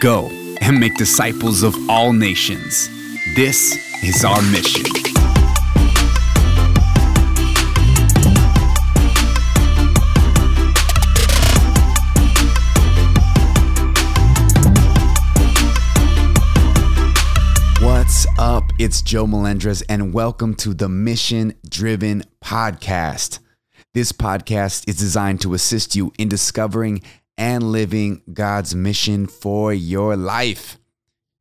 Go and make disciples of all nations. This is our mission. What's up? It's Joe Melendrez, and welcome to the Mission Driven Podcast. This podcast is designed to assist you in discovering and living God's mission for your life.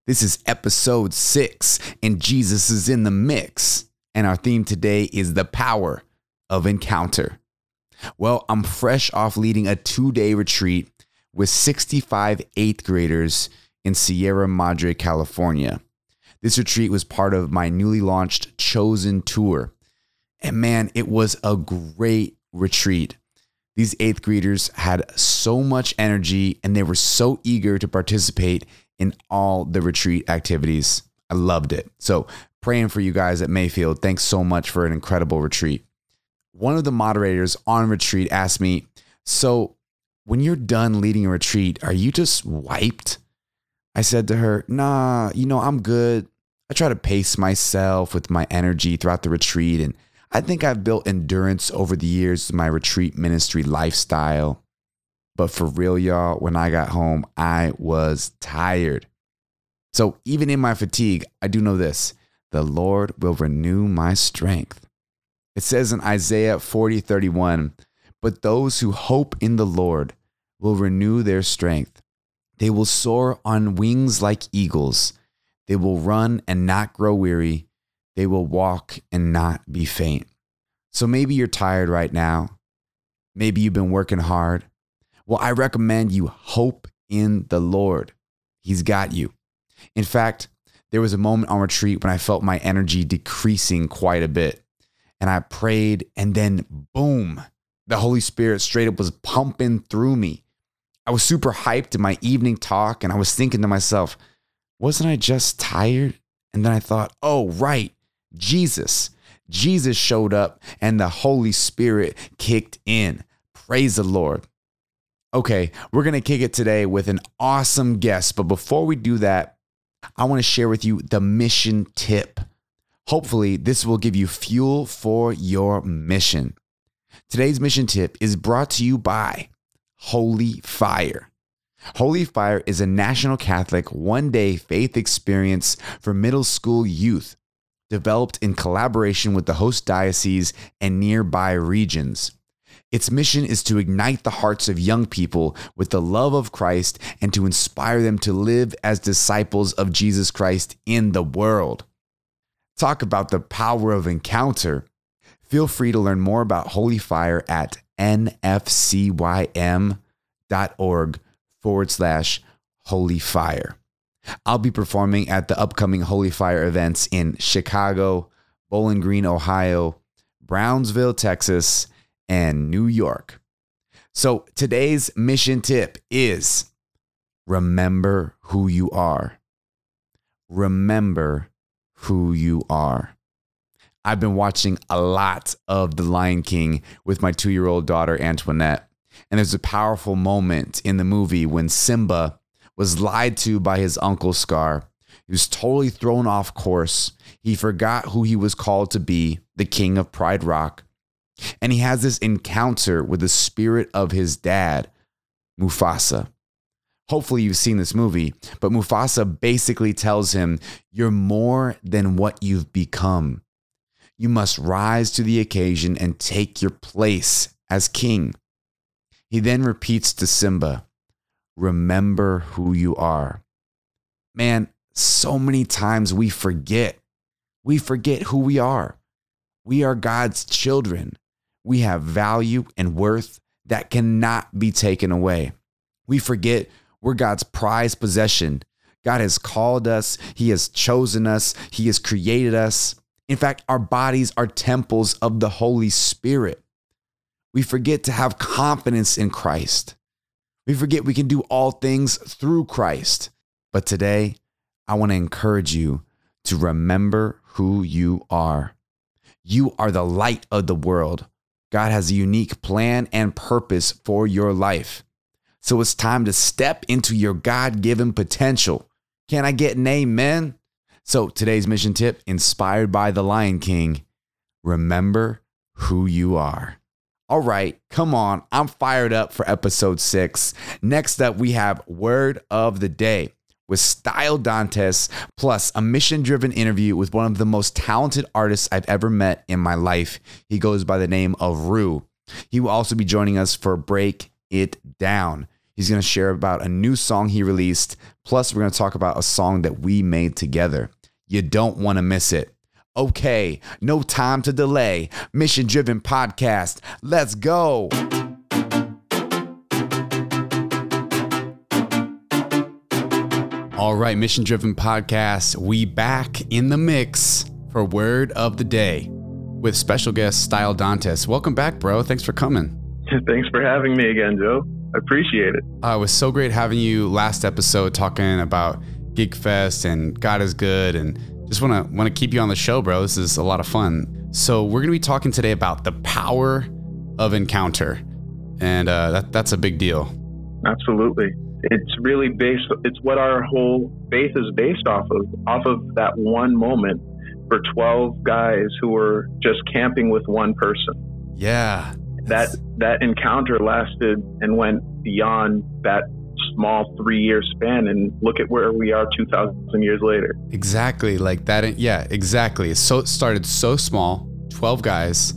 This is episode six, and Jesus is in the mix. And our theme today is the power of encounter. Well, I'm fresh off leading a two day retreat with 65 eighth graders in Sierra Madre, California. This retreat was part of my newly launched Chosen Tour. And man, it was a great retreat. These eighth graders had so much energy and they were so eager to participate in all the retreat activities. I loved it. So, praying for you guys at Mayfield. Thanks so much for an incredible retreat. One of the moderators on retreat asked me, So, when you're done leading a retreat, are you just wiped? I said to her, Nah, you know, I'm good. I try to pace myself with my energy throughout the retreat and I think I've built endurance over the years my retreat ministry lifestyle. But for real, y'all, when I got home, I was tired. So even in my fatigue, I do know this the Lord will renew my strength. It says in Isaiah 40 31, but those who hope in the Lord will renew their strength. They will soar on wings like eagles. They will run and not grow weary. They will walk and not be faint. So maybe you're tired right now. Maybe you've been working hard. Well, I recommend you hope in the Lord. He's got you. In fact, there was a moment on retreat when I felt my energy decreasing quite a bit. And I prayed, and then boom, the Holy Spirit straight up was pumping through me. I was super hyped in my evening talk, and I was thinking to myself, wasn't I just tired? And then I thought, oh, right, Jesus. Jesus showed up and the Holy Spirit kicked in. Praise the Lord. Okay, we're going to kick it today with an awesome guest. But before we do that, I want to share with you the mission tip. Hopefully, this will give you fuel for your mission. Today's mission tip is brought to you by Holy Fire. Holy Fire is a national Catholic one day faith experience for middle school youth developed in collaboration with the host diocese and nearby regions. Its mission is to ignite the hearts of young people with the love of Christ and to inspire them to live as disciples of Jesus Christ in the world. Talk about the power of encounter. Feel free to learn more about Holy Fire at nfcym.org forward slash holy fire. I'll be performing at the upcoming Holy Fire events in Chicago, Bowling Green, Ohio, Brownsville, Texas, and New York. So today's mission tip is remember who you are. Remember who you are. I've been watching a lot of The Lion King with my two year old daughter, Antoinette. And there's a powerful moment in the movie when Simba was lied to by his uncle Scar. He was totally thrown off course. He forgot who he was called to be, the king of Pride Rock. And he has this encounter with the spirit of his dad, Mufasa. Hopefully, you've seen this movie, but Mufasa basically tells him, You're more than what you've become. You must rise to the occasion and take your place as king. He then repeats to Simba, remember who you are. Man, so many times we forget. We forget who we are. We are God's children. We have value and worth that cannot be taken away. We forget we're God's prized possession. God has called us, He has chosen us, He has created us. In fact, our bodies are temples of the Holy Spirit. We forget to have confidence in Christ. We forget we can do all things through Christ. But today, I want to encourage you to remember who you are. You are the light of the world. God has a unique plan and purpose for your life. So it's time to step into your God given potential. Can I get an amen? So today's mission tip, inspired by the Lion King remember who you are. All right, come on. I'm fired up for episode six. Next up, we have Word of the Day with Style Dantes, plus a mission driven interview with one of the most talented artists I've ever met in my life. He goes by the name of Rue. He will also be joining us for Break It Down. He's going to share about a new song he released. Plus, we're going to talk about a song that we made together. You don't want to miss it. Okay, no time to delay. Mission driven podcast. Let's go. All right, mission driven podcast. We back in the mix for word of the day with special guest Style Dantes. Welcome back, bro. Thanks for coming. Thanks for having me again, Joe. I appreciate it. Uh, it was so great having you last episode talking about Gig Fest and God is good and just want to want to keep you on the show, bro. This is a lot of fun. So we're gonna be talking today about the power of encounter, and uh, that that's a big deal. Absolutely, it's really based. It's what our whole faith is based off of, off of that one moment for twelve guys who were just camping with one person. Yeah, that that encounter lasted and went beyond that small three year span and look at where we are 2000 years later. Exactly like that yeah exactly. So it started so small 12 guys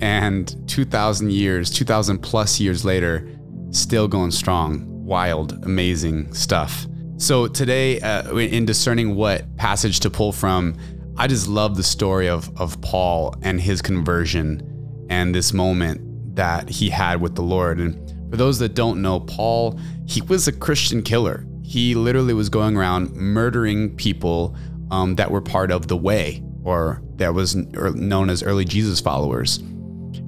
and 2000 years 2000 plus years later still going strong wild amazing stuff. So today uh, in discerning what passage to pull from i just love the story of of paul and his conversion and this moment that he had with the lord. And for those that don't know, Paul, he was a Christian killer. He literally was going around murdering people um, that were part of the way or that was known as early Jesus followers.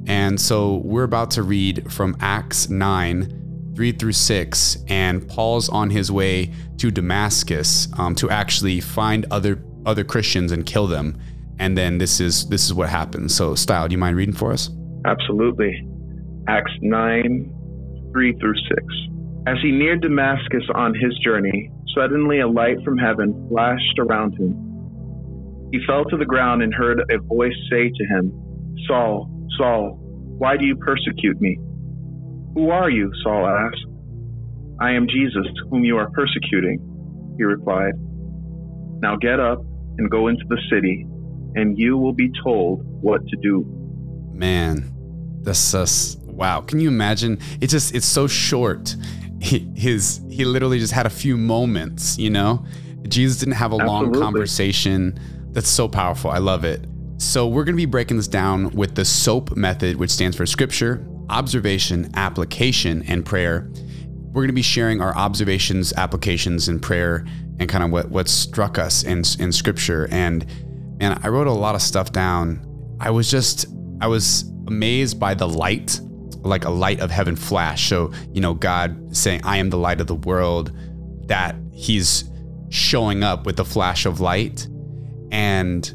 And so we're about to read from Acts 9 3 through 6. And Paul's on his way to Damascus um, to actually find other other Christians and kill them. And then this is this is what happens. So, Style, do you mind reading for us? Absolutely. Acts 9 3 through 6. As he neared Damascus on his journey, suddenly a light from heaven flashed around him. He fell to the ground and heard a voice say to him, Saul, Saul, why do you persecute me? Who are you? Saul asked. I am Jesus, whom you are persecuting, he replied. Now get up and go into the city, and you will be told what to do. Man, that's us wow. Can you imagine? It's just it's so short. He, his he literally just had a few moments, you know. Jesus didn't have a Absolutely. long conversation. That's so powerful. I love it. So we're going to be breaking this down with the SOAP method, which stands for scripture, observation, application, and prayer. We're going to be sharing our observations, applications, and prayer, and kind of what what struck us in in scripture. And man, I wrote a lot of stuff down. I was just I was amazed by the light like a light of heaven flash. So, you know, God saying, I am the light of the world, that he's showing up with a flash of light. And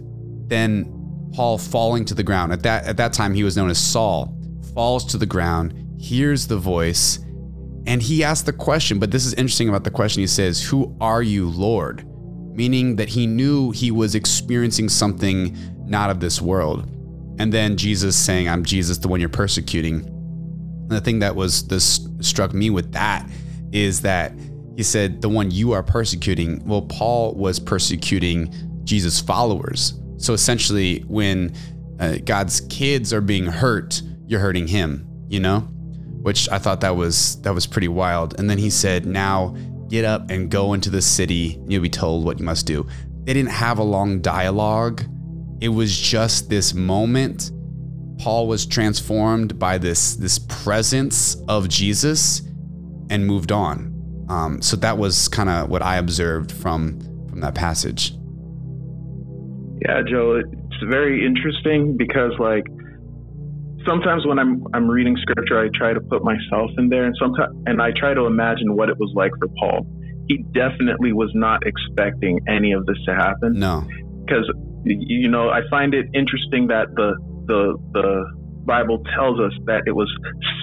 then Paul falling to the ground. At that at that time he was known as Saul, falls to the ground, hears the voice, and he asks the question, but this is interesting about the question. He says, Who are you, Lord? Meaning that he knew he was experiencing something not of this world. And then Jesus saying, I'm Jesus, the one you're persecuting. And the thing that was this struck me with that is that he said the one you are persecuting. Well, Paul was persecuting Jesus' followers. So essentially, when uh, God's kids are being hurt, you're hurting him. You know, which I thought that was that was pretty wild. And then he said, "Now get up and go into the city. You'll be told what you must do." They didn't have a long dialogue. It was just this moment Paul was transformed by this this presence of Jesus and moved on. Um, so that was kind of what I observed from from that passage. Yeah, Joe, it's very interesting because like sometimes when I'm I'm reading scripture, I try to put myself in there, and sometimes and I try to imagine what it was like for Paul. He definitely was not expecting any of this to happen. No, because you know I find it interesting that the the the Bible tells us that it was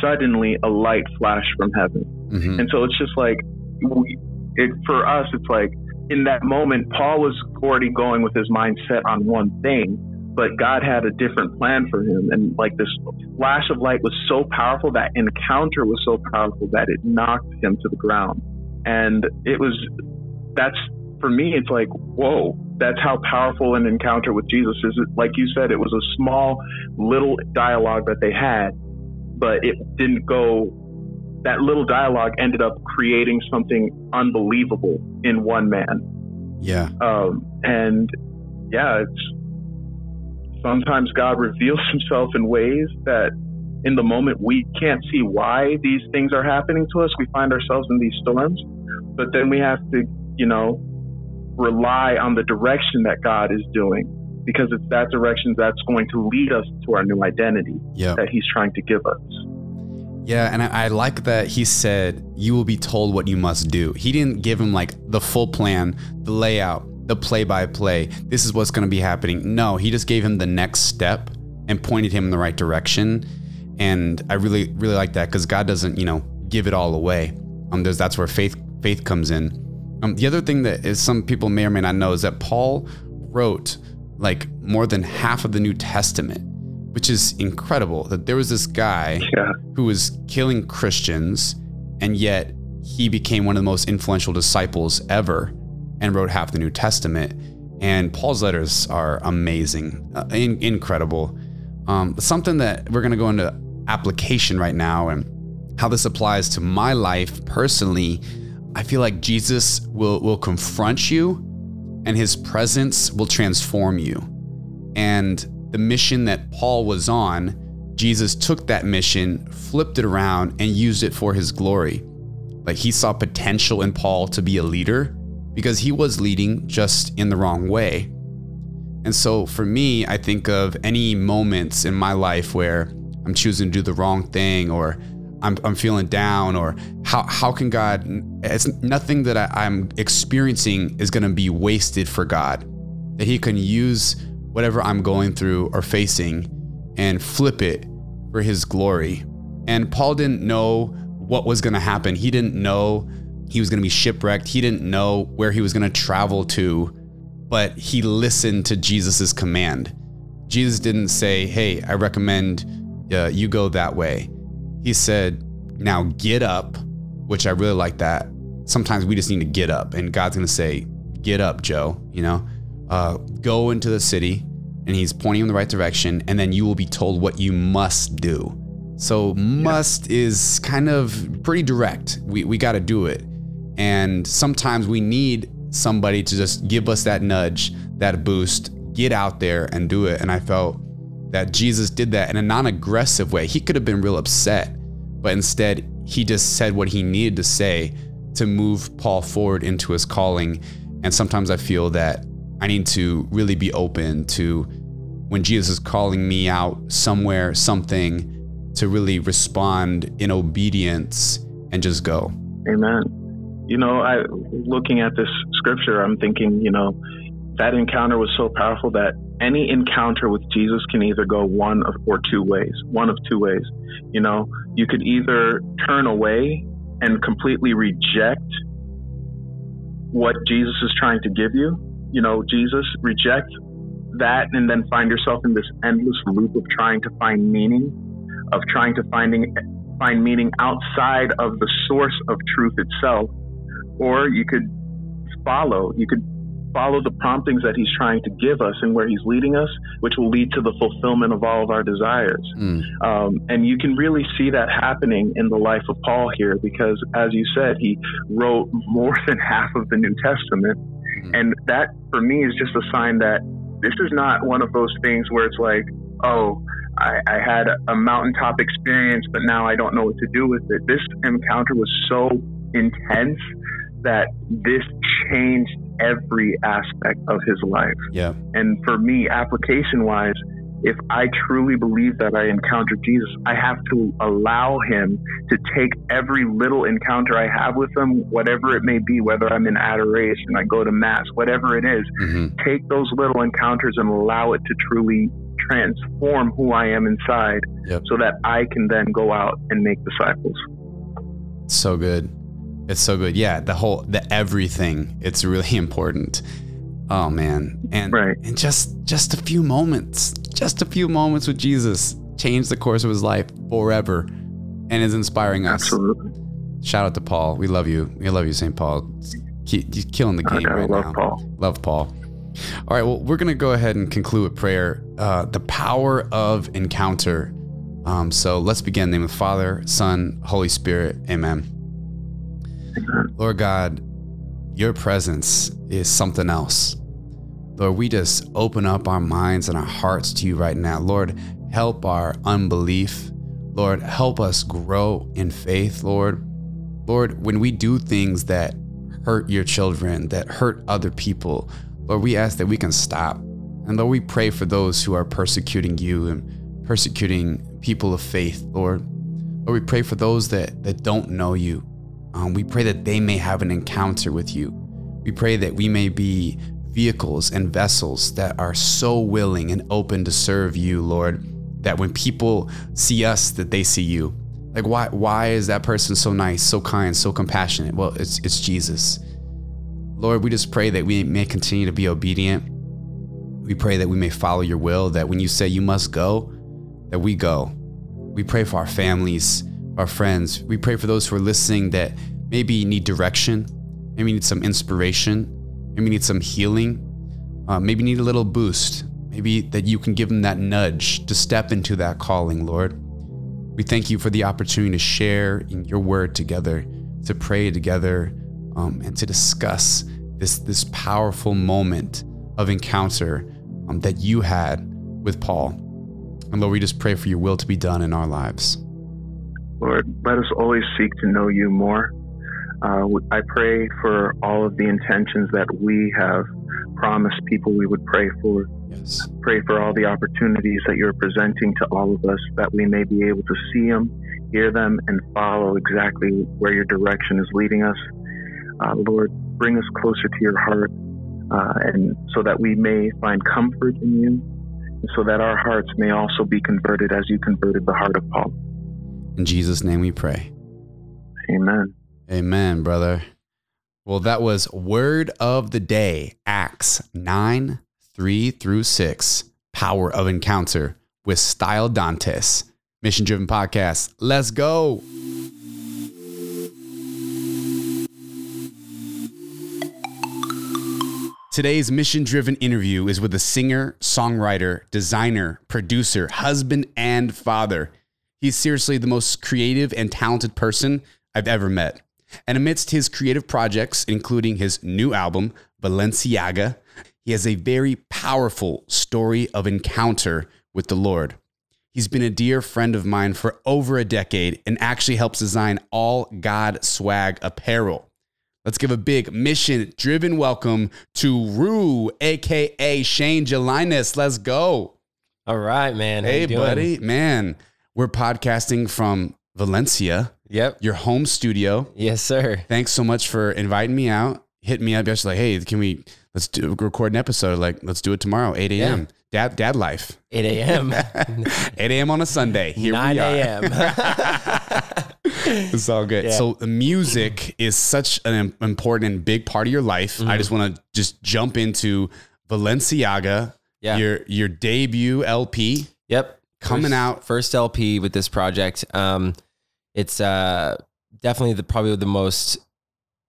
suddenly a light flash from heaven. Mm-hmm. And so it's just like, we, it, for us, it's like in that moment, Paul was already going with his mind set on one thing, but God had a different plan for him. And like this flash of light was so powerful, that encounter was so powerful that it knocked him to the ground. And it was, that's for me, it's like, whoa, that's how powerful an encounter with Jesus is. Like you said, it was a small little dialogue that they had, but it didn't go. That little dialogue ended up creating something unbelievable in one man. Yeah. Um, and yeah, it's sometimes God reveals himself in ways that in the moment we can't see why these things are happening to us. We find ourselves in these storms, but then we have to, you know, rely on the direction that God is doing because it's that direction that's going to lead us to our new identity yep. that He's trying to give us. Yeah, and I, I, like that he said, You will be told what you must do. He didn't give him like the full plan, the layout, the play by play. This is what's going to be happening. No, he just gave him the next step and pointed him in the right direction. And I really, really like that because God doesn't, you know, give it all away. Um, there's, that's where faith faith comes in. Um, the other thing that is some people may or may not know is that Paul wrote like more than half of the New Testament, which is incredible. That there was this guy yeah. who was killing Christians, and yet he became one of the most influential disciples ever and wrote half the New Testament. And Paul's letters are amazing, uh, in, incredible. Um, something that we're going to go into application right now and how this applies to my life personally I feel like Jesus will will confront you and his presence will transform you. And the mission that Paul was on, Jesus took that mission, flipped it around and used it for his glory. Like he saw potential in Paul to be a leader because he was leading just in the wrong way. And so for me, I think of any moments in my life where I'm choosing to do the wrong thing or I'm, I'm feeling down or how, how can God, it's nothing that I, am experiencing is going to be wasted for God. That He can use whatever I'm going through or facing and flip it for His glory. And Paul didn't know what was going to happen. He didn't know he was going to be shipwrecked. He didn't know where he was going to travel to, but he listened to Jesus's command. Jesus didn't say, Hey, I recommend uh, you go that way he said, Now get up, which I really like that. Sometimes we just need to get up, and God's going to say, Get up, Joe, you know, uh, go into the city, and he's pointing in the right direction, and then you will be told what you must do. So, must yeah. is kind of pretty direct. We, we got to do it. And sometimes we need somebody to just give us that nudge, that boost, get out there and do it. And I felt that Jesus did that in a non aggressive way. He could have been real upset, but instead, he just said what he needed to say to move Paul forward into his calling. And sometimes I feel that I need to really be open to when Jesus is calling me out somewhere, something, to really respond in obedience and just go. Amen. You know, I looking at this scripture, I'm thinking, you know, that encounter was so powerful that any encounter with Jesus can either go one of, or two ways. One of two ways. You know, you could either turn away and completely reject what Jesus is trying to give you. You know, Jesus, reject that and then find yourself in this endless loop of trying to find meaning, of trying to finding find meaning outside of the source of truth itself. Or you could follow, you could follow the promptings that he's trying to give us and where he's leading us, which will lead to the fulfillment of all of our desires. Mm. Um, and you can really see that happening in the life of Paul here because, as you said, he wrote more than half of the New Testament. Mm. And that, for me, is just a sign that this is not one of those things where it's like, oh, I, I had a mountaintop experience, but now I don't know what to do with it. This encounter was so intense that this changed every aspect of his life. Yeah. And for me, application wise, if I truly believe that I encountered Jesus, I have to allow him to take every little encounter I have with him, whatever it may be, whether I'm in adoration, I go to mass, whatever it is, mm-hmm. take those little encounters and allow it to truly transform who I am inside Yep. so that I can then go out and make disciples. So good. It's so good. Yeah, the whole the everything. It's really important. Oh man. And Right. and just just a few moments. Just a few moments with Jesus changed the course of his life forever and is inspiring us. Absolutely. Shout out to Paul. We love you. We love you, St. Paul. Keep, you're killing the game right love now. Paul. Love Paul. All right, well, we're going to go ahead and conclude with prayer. Uh, the power of encounter. Um, so let's begin. Name of the Father, Son, Holy Spirit. Amen. Lord God, your presence is something else. Lord, we just open up our minds and our hearts to you right now. Lord, help our unbelief. Lord, help us grow in faith, Lord. Lord, when we do things that hurt your children, that hurt other people, Lord, we ask that we can stop. And Lord, we pray for those who are persecuting you and persecuting people of faith, Lord. Lord, we pray for those that, that don't know you. Um, we pray that they may have an encounter with you. We pray that we may be vehicles and vessels that are so willing and open to serve you, Lord, that when people see us, that they see you. Like why why is that person so nice, so kind, so compassionate? Well, it's it's Jesus. Lord, we just pray that we may continue to be obedient. We pray that we may follow your will, that when you say you must go, that we go. We pray for our families, our friends. We pray for those who are listening that maybe need direction, maybe need some inspiration, maybe need some healing, uh, maybe need a little boost, maybe that you can give them that nudge to step into that calling, Lord. We thank you for the opportunity to share in your word together, to pray together, um, and to discuss this this powerful moment of encounter um, that you had with Paul. And Lord, we just pray for your will to be done in our lives. Lord, let us always seek to know you more. Uh, I pray for all of the intentions that we have promised people we would pray for. Yes. Pray for all the opportunities that you're presenting to all of us that we may be able to see them, hear them, and follow exactly where your direction is leading us. Uh, Lord, bring us closer to your heart, uh, and so that we may find comfort in you, and so that our hearts may also be converted as you converted the heart of Paul. In Jesus' name we pray. Amen. Amen, brother. Well, that was word of the day, Acts 9, 3 through 6. Power of encounter with Style Dantes. Mission driven podcast. Let's go. Today's mission driven interview is with a singer, songwriter, designer, producer, husband, and father. He's seriously the most creative and talented person I've ever met. And amidst his creative projects, including his new album, Valenciaga, he has a very powerful story of encounter with the Lord. He's been a dear friend of mine for over a decade and actually helps design all God swag apparel. Let's give a big mission driven welcome to Rue, aka Shane Jelinas. Let's go. All right, man. How Hey, buddy. Man, we're podcasting from Valencia, Yep. your home studio. Yes, sir. Thanks so much for inviting me out. Hit me up yesterday. Like, hey, can we let's do record an episode? Like, let's do it tomorrow, 8 a.m. Dad, dad life. 8 a.m. 8 a.m. on a Sunday. Here 9 we are. a.m. It's all good. Yeah. So the music is such an important and big part of your life. Mm-hmm. I just want to just jump into Valenciaga, Yeah. your your debut LP yep. Coming First- out. First LP with this project. Um, it's uh, definitely the probably the most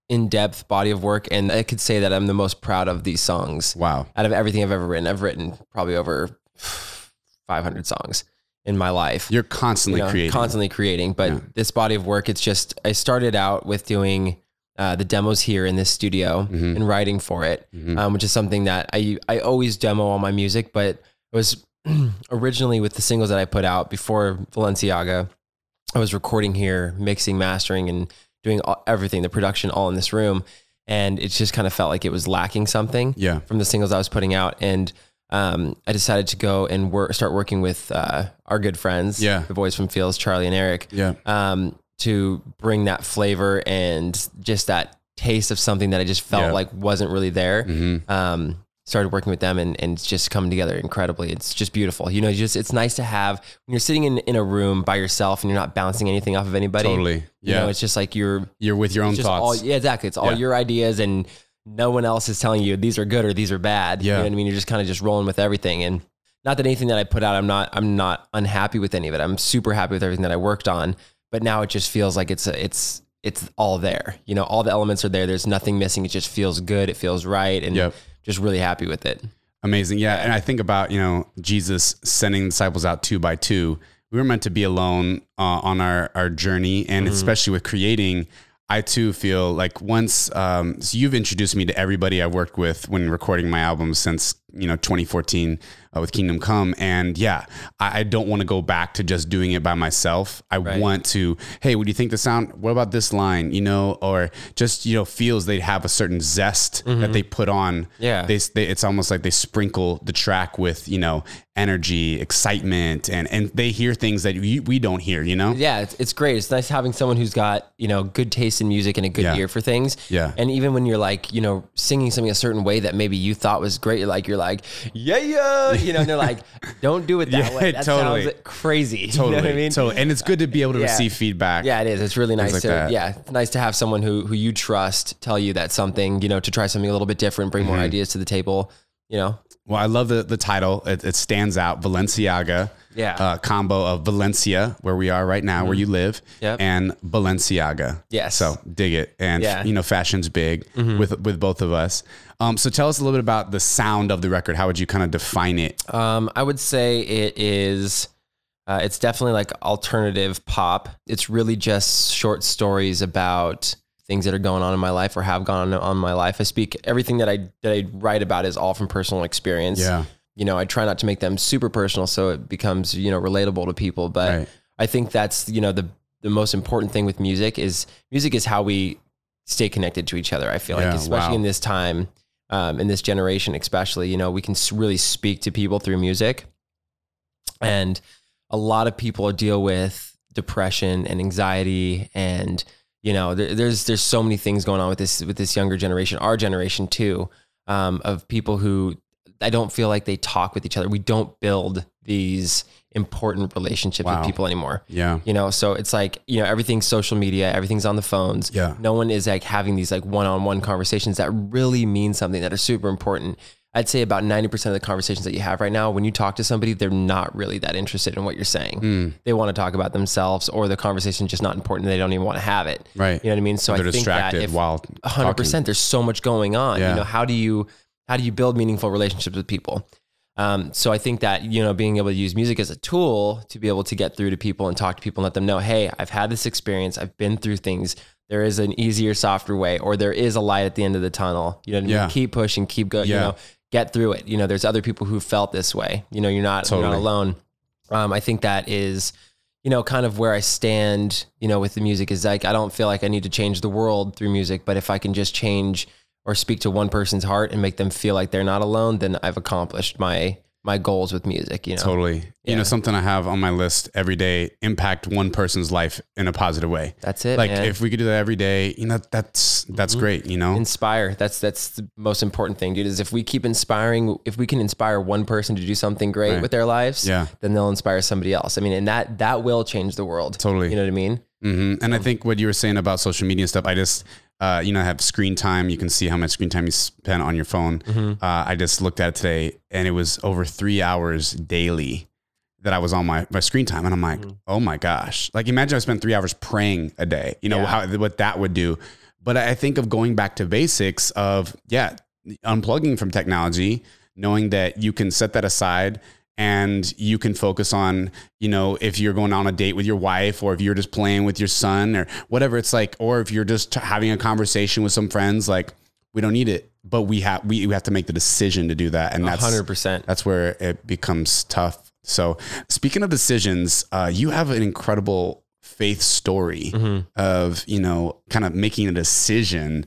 in-depth body of work, and I could say that I'm the most proud of these songs Wow. out of everything I've ever written. I've written probably over 500 songs in my life. You're constantly you know, creating. constantly creating. But Yeah. this body of work, it's just I started out with doing uh, the demos here in this studio Mhm. and writing for it, Mhm. um, which is something that I I always demo all my music. But it was originally with the singles that I put out before Valenciaga. I was recording here, mixing, mastering, and doing all, everything, the production all in this room. And it just kind of felt like it was lacking something Yeah. from the singles I was putting out. And um, I decided to go and work, start working with uh, our good friends, Yeah. the boys from Fields, Charlie and Eric, Yeah. um, to bring that flavor and just that taste of something that I just felt Yeah. like wasn't really there. hmm Um, started working with them and, and it's just come together incredibly. It's just beautiful. You know, just it's nice to have when you're sitting in, in a room by yourself and you're not bouncing anything off of anybody. Totally. You Yeah. know, it's just like you're You're with your own thoughts. all yeah, exactly. It's all Yeah. your ideas and no one else is telling you these are good or these are bad. You Yeah. know what I mean? You're just kind of just rolling with everything. And not that anything that I put out, I'm not I'm not unhappy with any of it. I'm super happy with everything that I worked on. But now it just feels like it's a, it's it's all there. You know, all the elements are there. There's nothing missing. It just feels good. It feels right. And Yep. Just really happy with it. Amazing. Yeah. And I think about, you know, Jesus sending disciples out two by two. We were meant to be alone uh, on our, our journey. And Mm-hmm. especially with creating, I too feel like once, um, so you've introduced me to everybody I've worked with when recording my albums since, you know, 2014 uh, with Kingdom Come. And yeah, I, I don't want to go back to just doing it by myself. I Right. want to, hey, what do you think the sound? What about this line? You know, or just, you know, feels they have a certain zest that they put on Mm-hmm. Yeah. they, they it's almost like they sprinkle the track with you know energy excitement and and they hear things that we, we don't hear you know Yeah, it's, it's great. It's nice having someone who's got, you know, good taste in music and a good Yeah. ear for things. Yeah. And even when you're like, you know, singing something a certain way that maybe you thought was great, like, you're like, yeah, yeah, you know, and they're like, don't do it that Yeah, way. That totally. sounds crazy. totally You know I mean? totally and it's good to be able to Yeah. receive feedback Yeah, it is. It's really nice like to that. yeah, it's nice to have someone who who you trust tell you that something, you know, to try something a little bit different, bring Mm-hmm. more ideas to the table, you know. Well i love the the title it, it stands out valenciaga Yeah. Mm-hmm. uh, combo of valencia where we are right now where you live Yep. and balenciaga Yes. so dig it and Yeah. Mm-hmm. you know fashion's big with with both of us um so tell us a little bit about the sound of the record how would you kind of define it Um, I would say it is. Uh, it's definitely like alternative pop. It's really just short stories about things that are going on in my life or have gone on in my life. I speak everything that I that I write about is all from personal experience. yeah You know, I try not to make them super personal so it becomes you know relatable to people. But Right. I think that's you know the the most important thing with music is music is how we stay connected to each other. I feel Yeah, like especially wow. in this time, um, in this generation, especially you know we can really speak to people through music, and a lot of people deal with depression and anxiety and you know there, there's there's so many things going on with this with this younger generation our generation too um, of people who i don't feel like they talk with each other. We don't build these important relationships Wow. with people anymore. Yeah. You know so it's like you know everything's social media everything's on the phones. Yeah. no one is like having these like one-on-one conversations that really mean something that are super important i'd say about 90% of the conversations that you have right now when you talk to somebody they're not really that interested in what you're saying Mm, they want to talk about themselves or the conversation's just not important they don't even want to have it right you know what i mean so they're i think that if while hundred talking. percent. There's so much going on. Yeah. You know, how do you how do you build meaningful relationships with people? Um, so I think that you know being able to use music as a tool to be able to get through to people and talk to people and let them know, hey, I've had this experience. I've been through things. There is an easier, softer way, or there is a light at the end of the tunnel. You know, what I mean? Yeah. keep pushing, keep going. Yeah. You know, get through it. You know, there's other people who felt this way. You know, you're not you're not alone. Um, I think that is you know, kind of where I stand, you know, with the music is like I don't feel like I need to change the world through music, but if I can just change or speak to one person's heart and make them feel like they're not alone, then I've accomplished my my goals with music, you know. Totally. You know, something I have on my list every day, impact one person's life in a positive way. That's it. Like man. if we could do that every day, you know, that's that's Mhm. great, you know? inspire. That's that's the most important thing, dude. Is if we keep inspiring, if we can inspire one person to do something great Right. with their lives, Yeah. then they'll inspire somebody else. I mean, and that that will change the world. Totally. You know what I mean? Mm-hmm. And I think what you were saying about social media and stuff, I just, uh, you know, I have screen time. You can see how much screen time you spend on your phone. Mm-hmm. Uh, I just looked at it today and it was over three hours daily that I was on my, my screen time. And I'm like, oh my gosh. Like imagine I spent three hours praying a day, you know, Yeah. how, what that would do. But I think of going back to basics of, yeah, unplugging from technology, knowing that you can set that aside and you can focus on, you know, if you're going on a date with your wife or if you're just playing with your son or whatever it's like, or if you're just having a conversation with some friends, like we don't need it, but we have, we, we have to make the decision to do that. And that's, hundred percent. that's where it becomes tough. So speaking of decisions, uh, you have an incredible faith story Mm-hmm. of, you know, kind of making a decision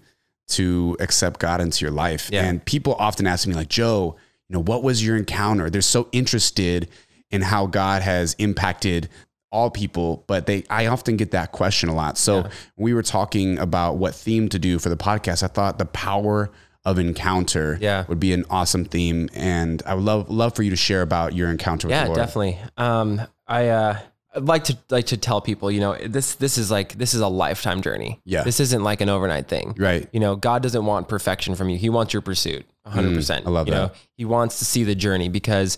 to accept God into your life. Yeah. And people often ask me like, Joe, you know, what was your encounter? They're so interested in how God has impacted all people, but they I often get that question a lot. So Yeah. we were talking about what theme to do for the podcast. I thought the power of encounter Yeah. would be an awesome theme. And I would love love for you to share about your encounter with yeah the Lord. definitely um i uh like to like to tell people, you know, this this is like this is a lifetime journey. Yeah. This isn't like an overnight thing. Right. You know, God doesn't want perfection from you. He wants your pursuit. 100%. Mm, I love you that. Know? He wants to see the journey because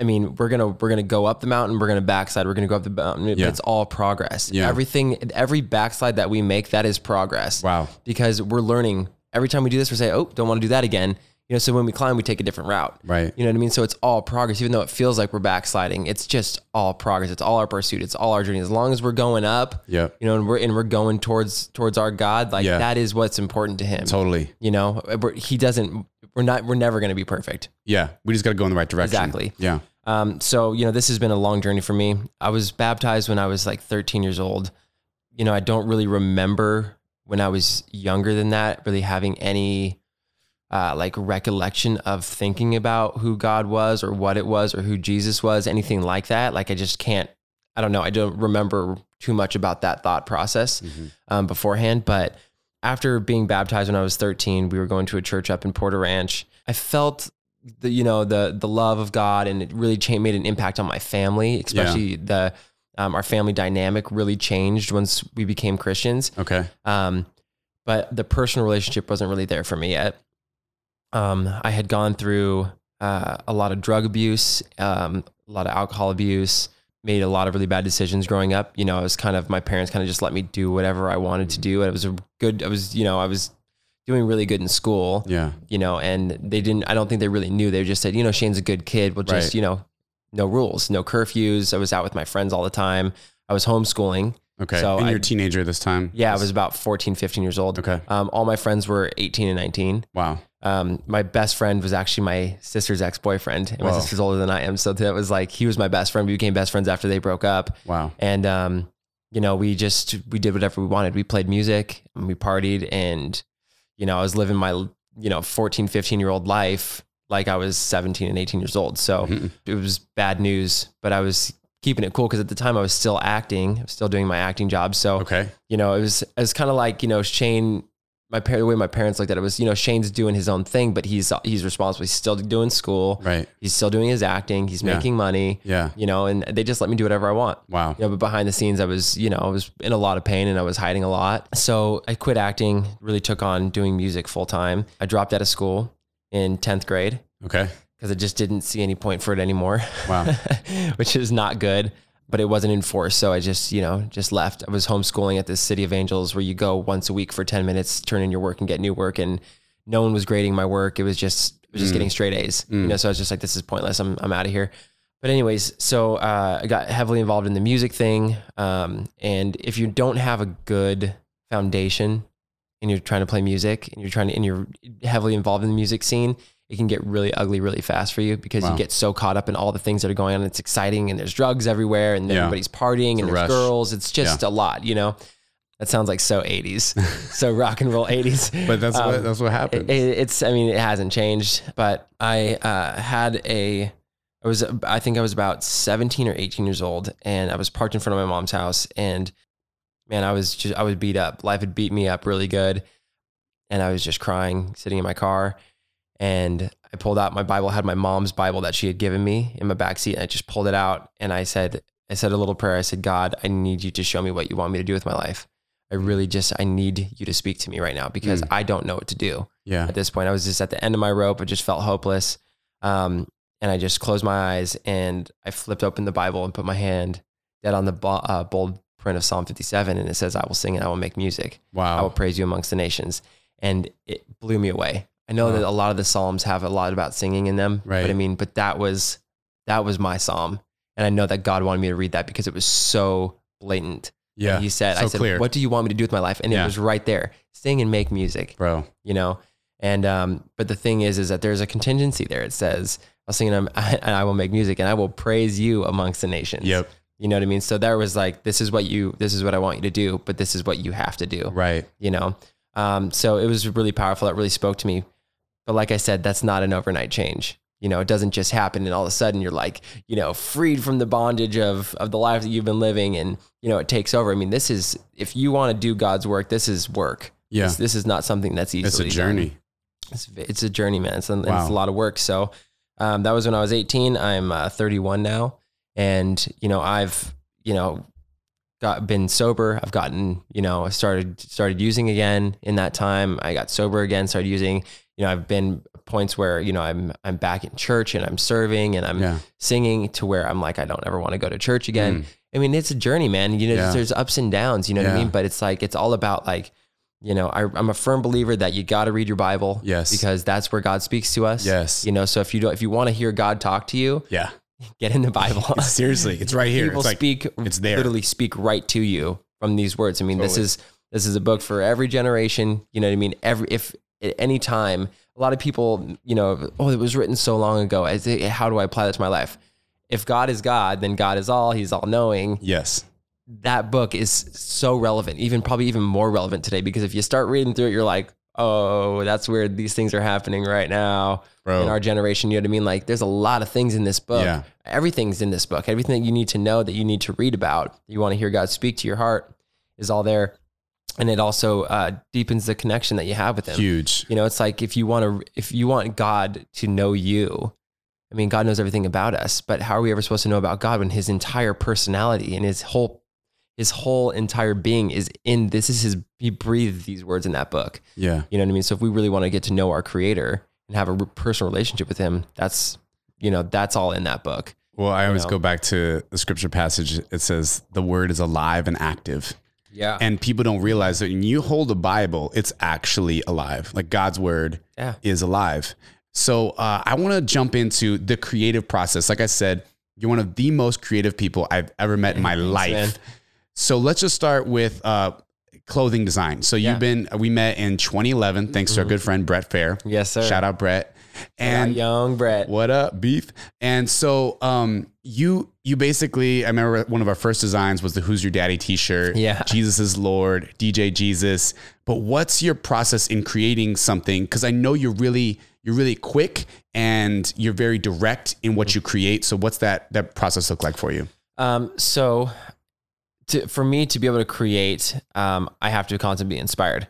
I mean, we're going to we're to go up the mountain, we're going to backslide, we're going to go up the mountain. Yeah. It's all progress. Yeah. Everything every backslide that we make, that is progress. Wow. Because we're learning every time we do this, we say, "Oh, don't want to do that again." You know, so when we climb, we take a different route. Right. You know what I mean? So it's all progress, even though it feels like we're backsliding. It's just all progress. It's all our pursuit. It's all our journey. As long as we're going up, yeah. you know, and we're and we're going towards towards our God, like Yeah. that is what's important to Him. Totally. You know, He doesn't. We're not. We're never going to be perfect. Yeah. We just got to go in the right direction. Exactly. Yeah. Um, so you know, this has been a long journey for me. I was baptized when I was like 13 years old. You know, I don't really remember when I was younger than that really having any uh, like recollection of thinking about who God was or what it was or who Jesus was, anything like that. Like I just can't. I don't know. I don't remember too much about that thought process Mhm. um, beforehand. But after being baptized when I was 13, we were going to a church up in Porter Ranch. I felt the you know the the love of God, and it really cha- made an impact on my family, especially the um, our family dynamic really changed once we became Christians. Okay. Um, but the personal relationship wasn't really there for me yet. Um, I had gone through uh, a lot of drug abuse, um, a lot of alcohol abuse, made a lot of really bad decisions growing up. You know, I was kind of, my parents kind of just let me do whatever I wanted to do. And it was a good, I was, you know, I was doing really good in school, Yeah. you know, and they didn't, I don't think they really knew. They just said, you know, Shane's a good kid. We'll just, Right. you know, no rules, no curfews. I was out with my friends all the time. I was homeschooling. Okay. So and you're a teenager this time. Yeah, I was about 14, 15 years old. Okay. Um, all my friends were 18 and 19. Wow. Um, my best friend was actually my sister's ex boyfriend, and my sister's older than I am. So that was like, he was my best friend. We became best friends after they broke up. Wow. And, um, you know, we just, we did whatever we wanted. We played music and we partied. And, you know, I was living my, you know, 14, 15 year old life like I was 17 and 18 years old. So Mhm. it was bad news, but I was keeping it cool because at the time I was still acting, I was still doing my acting job. So, Okay. you know, it was it was kind of like you know Shane. My par- the way my parents looked at it was, you know, Shane's doing his own thing, but he's he's responsible. He's still doing school. Right. He's still doing his acting. He's Yeah. making money. Yeah. You know, and they just let me do whatever I want. Wow. You know, but behind the scenes, I was, you know, I was in a lot of pain and I was hiding a lot. So I quit acting. Really took on doing music full time. I dropped out of school in tenth grade Okay. because I just didn't see any point for it anymore. Wow. which is not good. But it wasn't enforced, so I just, you know, just left. I was homeschooling at the City of Angels, where you go once a week for ten minutes, turn in your work, and get new work. And no one was grading my work. It was just, it was just Mm. getting straight A's. You Mm. know, so I was just like, this is pointless. I'm, I'm out of here. But anyways, so uh, I got heavily involved in the music thing. Um, and if you don't have a good foundation, and you're trying to play music, and you're trying to, and you're heavily involved in the music scene, it can get really ugly really fast for you because Wow. you get so caught up in all the things that are going on. It's exciting and there's drugs everywhere and Yeah. everybody's partying It's and there's rush. girls. It's just a lot, you know. That sounds like so 80s, so rock and roll 80s. But that's what Um, that's what happens. It, it- it's, I mean, it hasn't changed, but I uh, had a, I was, I think I was about 17 or 18 years old and I was parked in front of my mom's house and man, I was just, I was beat up. Life had beat me up really good. And I was just crying, sitting in my car. And I pulled out my Bible, had my mom's Bible that she had given me in my back seat. And I just pulled it out and I said, I said a little prayer. I said, God, I need you to show me what you want me to do with my life. I really just, I need you to speak to me right now because Mm. I don't know what to do yeah. at this point. I was just at the end of my rope. I just felt hopeless. Um, and I just closed my eyes and I flipped open the Bible and put my hand dead on the bo- uh, bold print of Psalm 57. And it says, I will sing and I will make music. Wow. I will praise you amongst the nations. And it blew me away. I know Wow. that a lot of the Psalms have a lot about singing in them, Right. but I mean, but that was, that was my Psalm. And I know that God wanted me to read that because it was so blatant. Yeah. And he said, so I said, clear. what do you want me to do with my life? And Yeah. it was right there. Sing and make music Bro. you know and um but the thing is is that there's a contingency there it says i'll sing and, I'm, and i will make music and i will praise you amongst the nations Yep. you know what i mean so there was like this is what you this is what i want you to do but this is what you have to do Right. you know um so it was really powerful it really spoke to me but like i said that's not an overnight change you know it doesn't just happen and all of a sudden you're like you know freed from the bondage of of the life that you've been living and you know it takes over i mean this is if you want to do god's work this is work Yeah. this, this is not something that's easily It's a journey. it's, it's a journey, man. It's, a- Wow. it's a lot of work. So um, that was when I was 18. I'm uh, 31 now, and you know I've you know got been sober. I've gotten you know I started started using again in that time. I got sober again, started using. You know I've been points where you know I'm I'm back in church and I'm serving and I'm Yeah. singing to where I'm like I don't ever want to go to church again. Mm. I mean it's a journey, man. You know Yeah. there's ups and downs. You know what I mean? But it's like it's all about like you know I, I'm a firm believer that you got to read your Bible Yes. because that's where God speaks to us. Yes. You know, so if you don't, if you want to hear God talk to you, Yeah. get in the Bible. Seriously, it's right here. People It's like speak, it's there. literally speak right to you from these words. I mean, this is this is a book for every generation. You know what I mean? Every if at any time, a lot of people, you know, oh, it was written so long ago. How do I apply that to my life? If God is God, then God is all. He's all knowing. yes. That book is so relevant, even probably even more relevant today. Because if you start reading through it, you're like, oh, that's where these things are happening right now Bro. in our generation. You know what I mean? Like there's a lot of things in this book. Yeah. Everything's in this book. Everything that you need to know that you need to read about, you want to hear God speak to your heart is all there. And it also uh, deepens the connection that you have with him. Huge. You know, it's like if you want to, if you want God to know you, I mean, God knows everything about us, but how are we ever supposed to know about God when his entire personality and his whole, his whole entire being is in this is his, he breathed these words in that book. Yeah. You know what I mean? So if we really want to get to know our creator and have a personal relationship with him, that's, you know, that's all in that book. Well, I always know? go back to the scripture passage. It says the word is alive and active. Yeah. And people don't realize that when you hold a Bible, it's actually alive. Like God's word Yeah. is alive. So uh, I want to jump into the creative process. Like I said, you're one of the most creative people I've ever met in my life. man. So let's just start with uh, clothing design. So Yeah. you've been, we met in 2011, thanks to our good friend Brett Fair. Yes, sir. Shout out Brett. And And young Brett. what up, beef? And so um you you basically I remember one of our first designs was the Who's Your Daddy t-shirt. Yeah. Jesus is Lord, DJ Jesus. But what's your process in creating something? Because I know you're really you're really quick and you're very direct in what you create. So what's that that process look like for you? Um, so to, for me to be able to create, um, I have to constantly be inspired.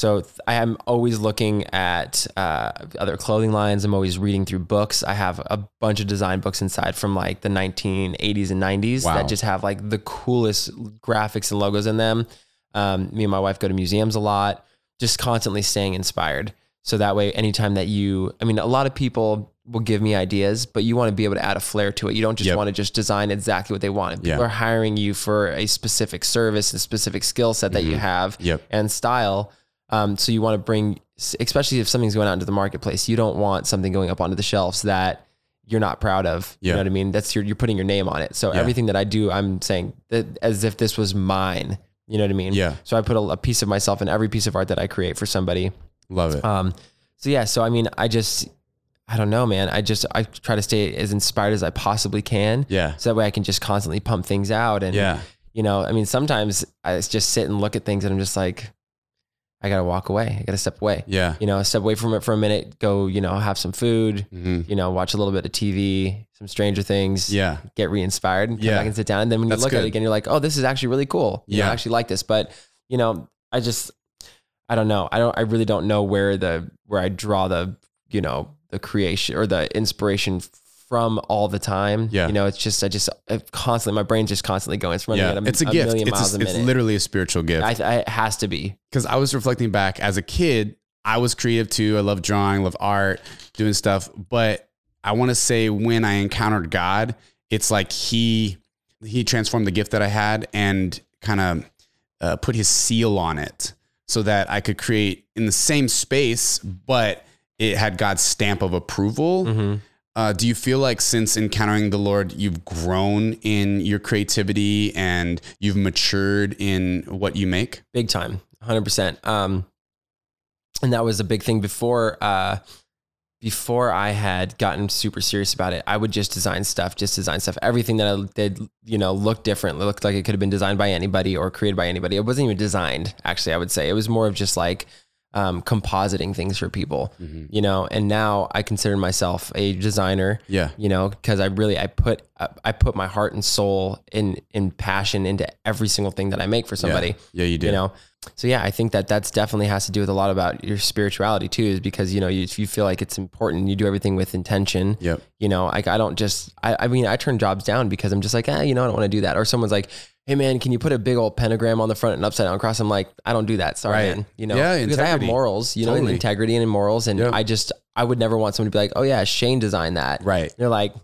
So I am always looking at uh, other clothing lines. I'm always reading through books. I have a bunch of design books inside from like the 1980s and 90s Wow. that just have like the coolest graphics and logos in them. Um, me and my wife go to museums a lot, just constantly staying inspired. So that way, anytime that you, I mean, a lot of people will give me ideas, but you want to be able to add a flair to it. You don't just Yep. want to just design exactly what they want. People Yeah. are hiring you for a specific service, a specific skill set that you have Mm-hmm. Yep. and style. Um, so you want to bring, especially if something's going out into the marketplace, you don't want something going up onto the shelves that you're not proud of. You know what I mean? That's your, you're putting your name on it. So Yeah. everything that I do, I'm saying that as if this was mine. You know what I mean? Yeah. So I put a, a piece of myself in every piece of art that I create for somebody. Love it. Um, so yeah, so I mean, I just, I don't know, man. I just, I try to stay as inspired as I possibly can. yeah. So that way I can just constantly pump things out. And, Yeah. you know, I mean, sometimes I just sit and look at things and I'm just like, I got to walk away. I got to step away. Yeah. You know, step away from it for a minute, go, you know, have some food, Mhm. you know, watch a little bit of TV, some Stranger Things, Yeah. get re-inspired and come Yeah. back and sit down. And then when you That's look at it again, you're like, oh, this is actually really cool. You know, Yeah. I actually like this. But, you know, I just, I don't know. I don't, I really don't know where the, where I draw the, you know, the creation or the inspiration from all the time. Yeah. You know, it's just, I just I constantly, my brain's just constantly going. It's running Yeah. at a, It's a, a gift. million It's, miles a, a, it's literally a spiritual gift. I, I, it has to be. because I was reflecting back as a kid, I was creative too. I love drawing, love art, doing stuff. But I want to say when I encountered God, it's like he he transformed the gift that I had and kind of uh, put his seal on it so that I could create in the same space, but it had God's stamp of approval. hmm Uh, do you feel like since encountering the Lord, you've grown in your creativity and you've matured in what you make? big time 100% um and that was a big thing before uh before i had gotten super serious about it i would just design stuff just design stuff. Everything that i did you know looked different. It looked like it could have been designed by anybody or created by anybody. It wasn't even designed actually i would say. It was more of just like um, compositing things for people you know and now i consider myself a designer Yeah. you know because i really i put i put my heart and soul in in passion into every single thing that i make for somebody Yeah, you do. you know so yeah, I think that that's definitely has to do with a lot about your spirituality too, is because you know you, if you feel like it's important, you do everything with intention. Yep. You know, like I don't just, I, I mean, I turn jobs down because I'm just like, ah, you know, I don't want to do that. Or someone's like, hey man, can you put a big old pentagram on the front and upside down cross? I'm like, I don't do that. Sorry, Right. man. You know, Yeah, because I have morals, you know, Totally. integrity and morals, and Yep. I just, I would never want someone to be like, oh yeah, Shane designed that. Right. They're like,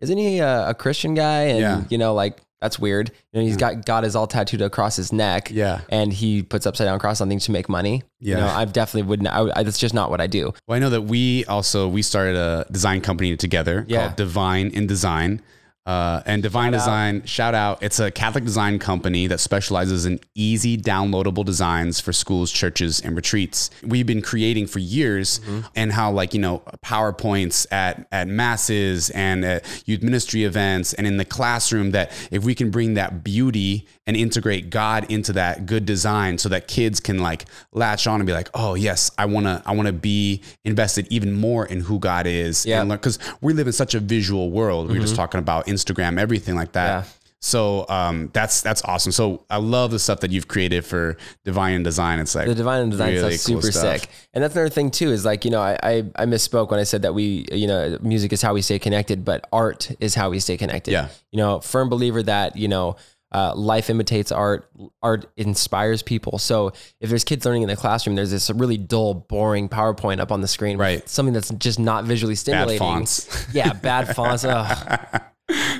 isn't he a, a Christian guy? And Yeah. you know, like that's weird. You know, he's hmm. got God is all tattooed across his neck. Yeah. And he puts upside down cross on things to make money. Yeah. You know, I definitely wouldn't. I, I, that's just not what I do. Well, I know that we also we started a design company together Yeah. called Divine and Design. Uh, and Divine Shout out. Design, shout out. It's a Catholic design company that specializes in easy downloadable designs for schools, churches, and retreats. We've been creating for years Mm-hmm. and how like, you know, PowerPoints at, at masses and at youth ministry events and in the classroom that if we can bring that beauty and integrate God into that good design so that kids can like latch on and be like, oh yes, I wanna I wanna be invested even more in who God is. Yeah. Because we live in such a visual world. We're just talking about Instagram, everything like that. Yeah. So um, that's that's awesome. So I love the stuff that you've created for Divine and Design. It's like The Divine and design really stuff's cool super stuff. sick. And that's another thing too, is like, you know, I, I, I misspoke when I said that we, you know, music is how we stay connected, but art is how we stay connected. Yeah. You know, firm believer that, you know, uh, life imitates art. Art inspires people. So if there's kids learning in the classroom, there's this really dull, boring PowerPoint up on the screen. Right. Something that's just not visually stimulating. Bad fonts. Yeah, bad fonts. Ugh.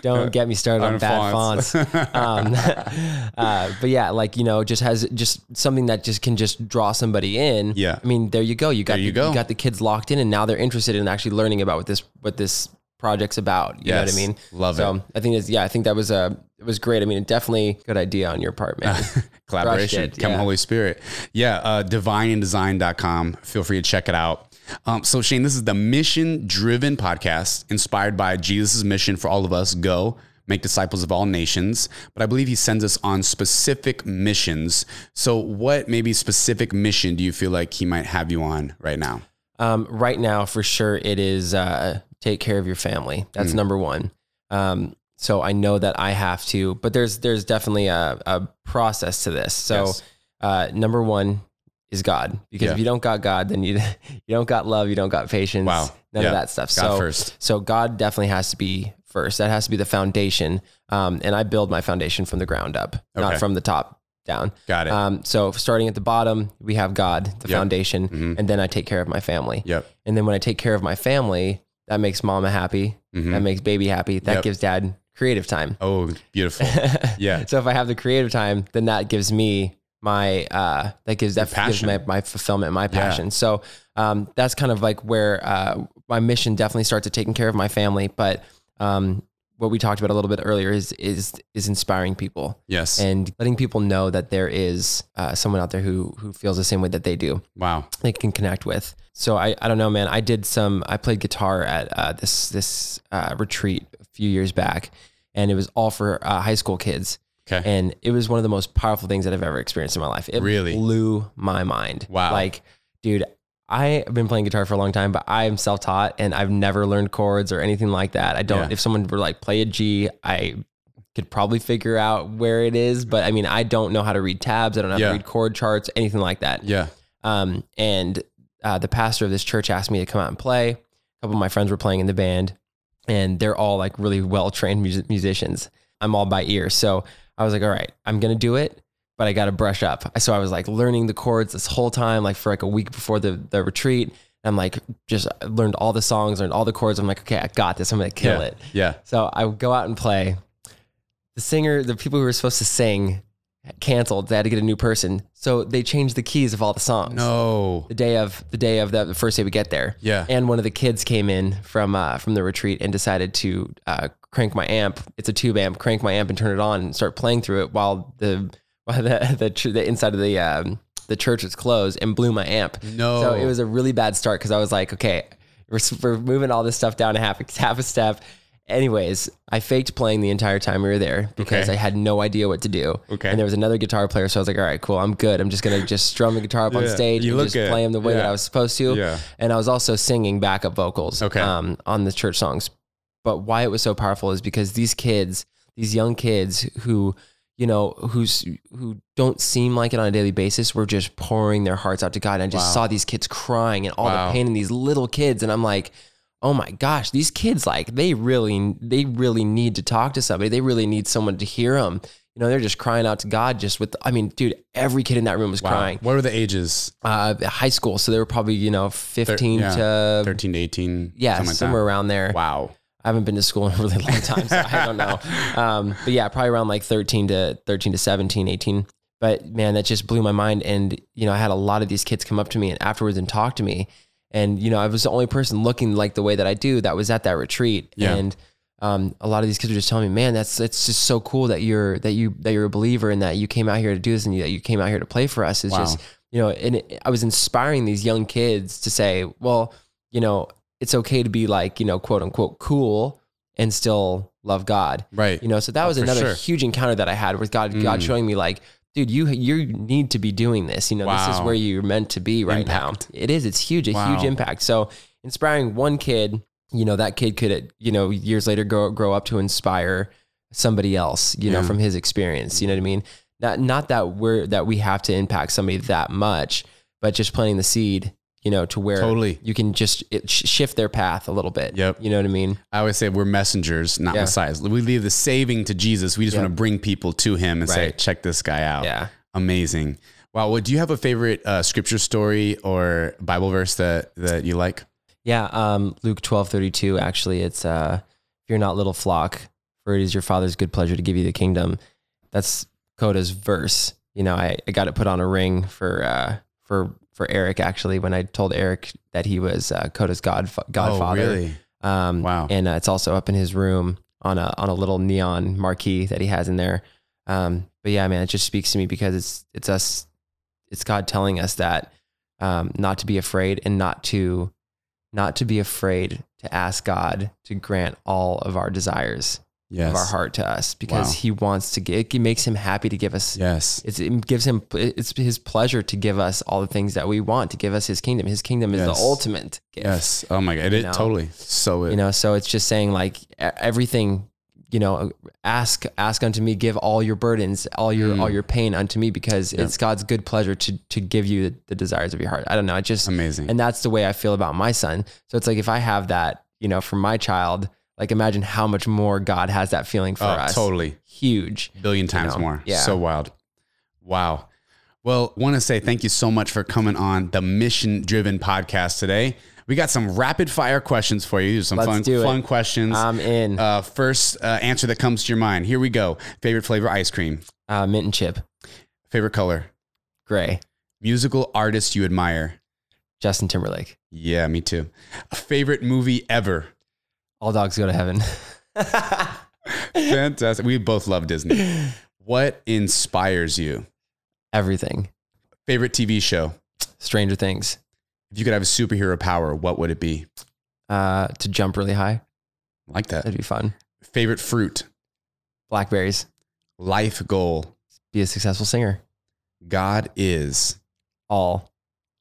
Don't get me started on bad fonts. um, uh, but yeah, like you know, just has just something that just can just draw somebody in. Yeah. I mean, there you go. You got you the, go. got the kids locked in, and now they're interested in actually learning about what this what this project's about. You know what I mean? Love so it. I think it's yeah, I think that was a it was great. I mean, definitely good idea on your part, man. collaboration. It, Come yeah. Holy Spirit. Yeah, uh, divineanddesign.com. Feel free to check it out. Um, so, Shane, this is the mission driven podcast inspired by Jesus' mission for all of us go make disciples of all nations. But I believe he sends us on specific missions. So, what maybe specific mission do you feel like he might have you on right now? Um, right now, for sure, it is uh, take care of your family. That's Mm. number one. Um, so I know that I have to, but there's there's definitely a, a process to this. So Yes. uh, number one is God, because Yeah. if you don't got God, then you you don't got love, you don't got patience, Wow. none Yeah. of that stuff. God so first. so God definitely has to be first. That has to be the foundation. Um, and I build my foundation from the ground up, Okay. not from the top down. Got it. Um, so starting at the bottom, we have God, the Yep. foundation, Mhm. and then I take care of my family. yep. And then when I take care of my family, that makes mama happy. Mhm. That makes baby happy. That Yep. gives dad creative time. Oh, beautiful. Yeah. So if I have the creative time, then that gives me my uh that gives that gives my, my fulfillment, my passion. So um that's kind of like where uh my mission definitely starts at taking care of my family. But um what we talked about a little bit earlier is is is inspiring people Yes. and letting people know that there is uh, someone out there who who feels the same way that they do wow. they can connect with. So I, I don't know, man. I did some. I played guitar at uh, this this uh, retreat a few years back, and it was all for uh, high school kids. Okay. And it was one of the most powerful things that I've ever experienced in my life. It Really? blew my mind. Wow. Like, dude, I have been playing guitar for a long time, but I am self taught and I've never learned chords or anything like that. I don't. Yeah. If someone were like play a G, I could probably figure out where it is. But I mean, I don't know how to read tabs. I don't know how Yeah. to read chord charts, anything like that. Yeah. Um, and uh, the pastor of this church asked me to come out and play. A couple of my friends were playing in the band, and they're all like really well trained mus- musicians. I'm all by ear, so I was like, all right, I'm gonna do it, but I got to brush up. So I was like learning the chords this whole time, like for like a week before the the retreat. I'm like just uh, learned all the songs, learned all the chords. I'm like, okay, I got this. I'm gonna kill yeah. it. Yeah. So I would go out and play. The singer, the people who were supposed to sing, canceled. They had to get a new person, so they changed the keys of all the songs. No. The day of the day of the, the first day we get there, Yeah. and one of the kids came in from uh, from the retreat and decided to uh, crank my amp. It's a tube amp. Crank my amp and turn it on and start playing through it while the while the the, the inside of the um, the church was closed and blew my amp. No. So it was a really bad start because I was like, okay, we're, we're moving all this stuff down a half, half a step. Anyways, I faked playing the entire time we were there because Okay. I had no idea what to do. Okay. And there was another guitar player, so I was like, all right, cool, I'm good. I'm just gonna just strum the guitar up on stage You and just it. play them the way that I was supposed to. Yeah. And I was also singing backup vocals Okay. um, on the church songs. But why it was so powerful is because these kids, these young kids who, you know, who's who don't seem like it on a daily basis were just pouring their hearts out to God. And I just Wow. saw these kids crying and all Wow. the pain in these little kids. And I'm like, oh my gosh, these kids like they really they really need to talk to somebody. They really need someone to hear them. You know, they're just crying out to God. Just with, I mean, dude, every kid in that room was Wow. crying. What were the ages? Uh, high school, so they were probably you know 15 yeah. to 13 to 18? yeah, like somewhere around there. Wow. I haven't been to school in a really long time, so I don't know. Um, but yeah, probably around like 13 to 13 to 17, 18. But man, that just blew my mind. And, you know, I had a lot of these kids come up to me and afterwards and talk to me. And, you know, I was the only person looking like the way that I do that was at that retreat. Yeah. And um, a lot of these kids were just telling me, man, that's, it's just so cool that you're, that you, that you're a believer and that you came out here to do this and you, that you came out here to play for us. It's Wow. just, you know, and it, I was inspiring these young kids to say, well, you know, it's okay to be like, you know, quote unquote cool and still love God. Right. You know, so that Oh, was another sure. huge encounter that I had with God, God Mm. showing me like, dude, you you need to be doing this. You know, this is where you're meant to be right Impact. now. It is. It's huge, a Wow. huge impact. So inspiring one kid, you know, that kid could, you know, years later grow grow up to inspire somebody else, you know, from his experience. You know what I mean? Not not that we're that we have to impact somebody that much, but just planting the seed, you know, to where Totally. you can just it, sh- shift their path a little bit. Yep. You know what I mean? I always say we're messengers, not Yeah. messiahs. We leave the saving to Jesus. We just Yeah. want to bring people to him and say, check this guy out. Yeah. Amazing. Wow. Well, do you have a favorite uh, scripture story or Bible verse that, that you like? Yeah, um, Luke twelve thirty two. Actually, it's uh, "Fear not, little flock, for it is your Father's good pleasure to give you the kingdom." That's Coda's verse. You know, I, I got it put on a ring for uh, for for Eric. Actually, when I told Eric that he was uh, Coda's god godfather. Oh, really? Um, Wow. And uh, it's also up in his room on a on a little neon marquee that he has in there. Um, but yeah, man, it just speaks to me because it's it's us, it's God telling us that um, not to be afraid and not to not to be afraid to ask God to grant all of our desires Yes. of our heart to us because Wow. He wants to give. It makes Him happy to give us. Yes. It's, it gives him it's his pleasure to give us all the things that we want to give us his kingdom. His kingdom is Yes. the ultimate gift Yes. Oh my God. It, know? totally. So it, you know so it's just saying like everything you know ask ask unto me give all your burdens all your Mm. all your pain unto me because it's god's good pleasure to to give you the, the desires of your heart i don't know it just amazing. and that's the way i feel about my son so it's like if i have that you know for my child like imagine how much more god has that feeling for oh, us totally. huge Billion times know? more. Yeah. So wild. Wow. Well, want to say thank you so much for coming on the Mission Driven podcast today. We got some rapid fire questions for you. Some Let's fun, do it. fun questions. i'm in uh, first uh, answer that comes to your mind. Here we go. Favorite flavor ice cream. Uh, mint and chip Favorite color. gray Musical artist you admire. justin timberlake Yeah, me too. Favorite movie ever. All dogs go to heaven Fantastic. We both love Disney. What inspires you? everything Favorite TV show. stranger things If you could have a superhero power, what would it be? uh, to jump really high like that. that'd be fun Favorite fruit. blackberries Life goal. be a successful singer. God is. All.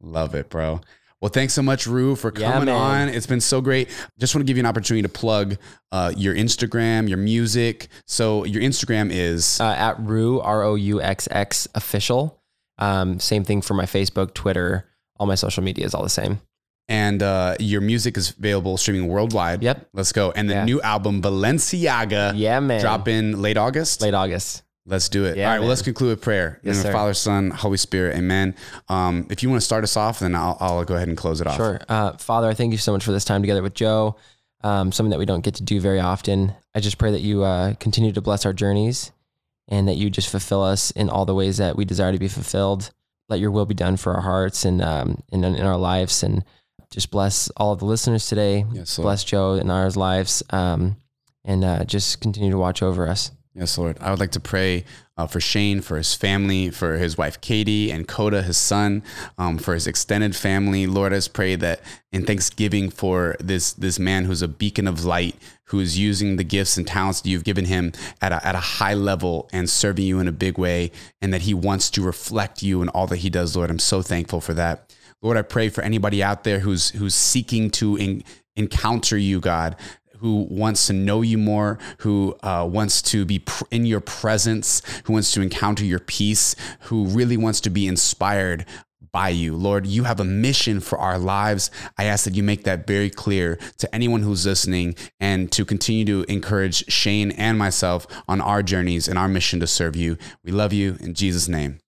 Love it, bro. Well, thanks so much, Rue, for coming man. on. It's been so great. Just want to give you an opportunity to plug uh, your Instagram, your music. So your Instagram is Uh, at Rue, R O U X X official. Um, same thing for my Facebook, Twitter, all my social media is all the same. and uh, your music is available streaming worldwide. Yep. Let's go. And the Yeah. new album Valenciaga Yeah, man. drop in late August. late August. Let's do it. Yeah, All right. Well, let's conclude with prayer. Yes, in the sir. Father, Son, Holy Spirit. Amen. Um, if you want to start us off, then I'll, I'll go ahead and close it off. Sure. Uh, Father, I thank you so much for this time together with Joe. Um, something that we don't get to do very often. I just pray that you uh, continue to bless our journeys and that you just fulfill us in all the ways that we desire to be fulfilled. Let your will be done for our hearts and um, in, in our lives. And just bless all of the listeners today. Yes, bless Joe and our lives. Um, and uh, just continue to watch over us. Yes, Lord. I would like to pray uh, for Shane, for his family, for his wife Katie, and Coda, his son, um, for his extended family. Lord, I just pray that in thanksgiving for this this man who's a beacon of light, who is using the gifts and talents that you've given him at a, at a high level and serving you in a big way, and that he wants to reflect you in all that he does. Lord, I'm so thankful for that. Lord, I pray for anybody out there who's who's seeking to en- encounter you, God who wants to know you more, who uh, wants to be pr- in your presence, who wants to encounter your peace, who really wants to be inspired by you. Lord, you have a mission for our lives. I ask that you make that very clear to anyone who's listening and to continue to encourage Shane and myself on our journeys and our mission to serve you. We love you in Jesus' name.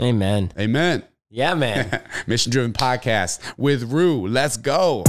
Amen. Amen. Yeah, man. mission driven podcast with Rue. Let's go.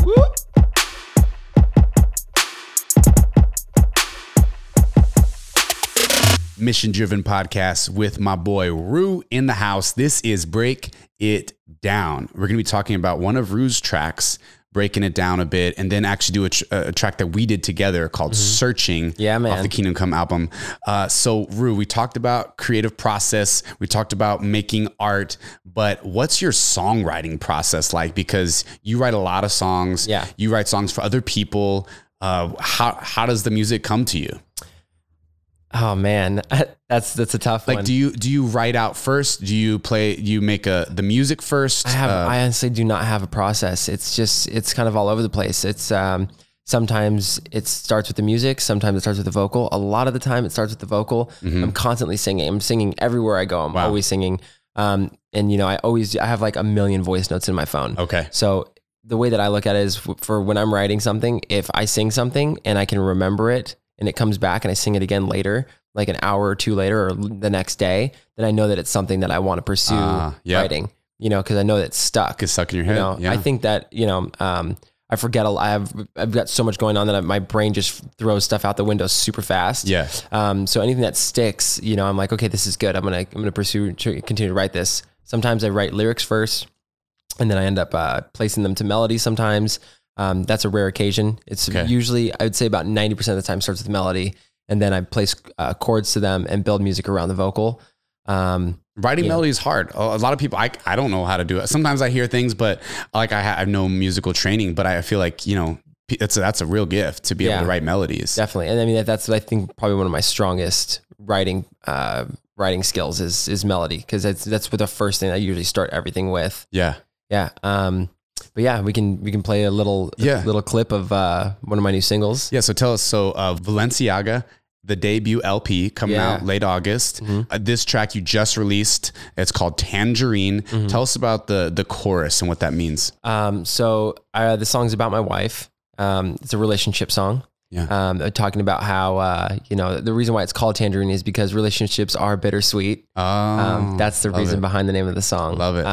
Mission driven podcast with my boy Rue in the house. This is Break It Down. We're going to be talking about one of Rue's tracks, breaking it down a bit, and then actually do a, tr- a track that we did together called Searching Yeah, man. off the Kingdom Come album. Uh, so, Rue, we talked about creative process, we talked about making art, but what's your songwriting process like? Because you write a lot of songs, Yeah. you write songs for other people. Uh, how, how does the music come to you? Oh man, that's that's a tough Like, one. do you do you write out first? Do you play? You make a the music first? I have. Uh, I honestly do not have a process. It's just. It's kind of all over the place. It's um. Sometimes it starts with the music. Sometimes it starts with the vocal. A lot of the time, it starts with the vocal. I'm constantly singing. I'm singing everywhere I go. I'm Mm-hmm. Wow. always singing. Um, and you know, I always I have like a million voice notes in my phone. okay. So the way that I look at it is for when I'm writing something, if I sing something and I can remember it and it comes back and I sing it again later, like an hour or two later or the next day, then I know that it's something that I want to pursue Ah, yep. writing, you know, because I know that it's stuck. It's stuck in your You head. know, yeah. I think that, you know, um, I forget a lot. I have, I've got so much going on that I, my brain just throws stuff out the window super fast. yeah. Um, so anything that sticks, you know, I'm like, okay, this is good. I'm gonna I'm gonna pursue continue to write this. Sometimes I write lyrics first, and then I end up uh, placing them to melody. Sometimes um, that's a rare occasion. It's Okay. usually I would say about ninety percent of the time starts with melody, and then I place uh, chords to them and build music around the vocal. Um, Writing Yeah. melody is hard. A lot of people, I, I don't know how to do it. Sometimes I hear things, but like I have no musical training, but I feel like, you know, that's a, that's a real gift to be able to write melodies. definitely, and I mean that, that's I think probably one of my strongest writing uh, writing skills is is melody because that's that's what the first thing I usually start everything with. Yeah. Yeah. Um, but yeah, we can we can play a little Yeah. little clip of uh, one of my new singles. Yeah. So tell us. So uh, Valenciaga, the debut LP coming Yeah. out late August. Mhm. Uh, this track you just released, it's called Tangerine. Mm-hmm. Tell us about the the chorus and what that means. Um, so uh, the song's about my wife. Um, it's a relationship song. Yeah. Um, uh, talking about how uh, you know the reason why it's called Tangerine is because relationships are bittersweet. Um, that's the reason it. behind the name of the song. Love it.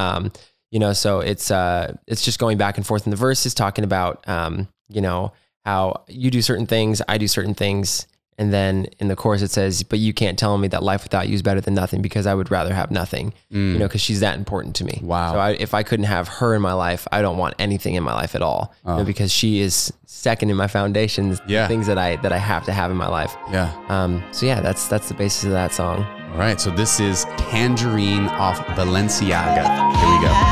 You know, so it's uh, it's just going back and forth in the verses, talking about um, you know how you do certain things, I do certain things, and then in the chorus it says, "But you can't tell me that life without you is better than nothing because I would rather have nothing." You know, because she's that important to me. Mm. Wow. So I, if I couldn't have her in my life, I don't want anything in my life at all. You know, because she is second in my foundations. the Oh. Yeah. things that I that I have to have in my life. yeah. Um, so yeah, that's that's the basis of that song. All right. So this is Tangerine off Valenciaga. Here we go.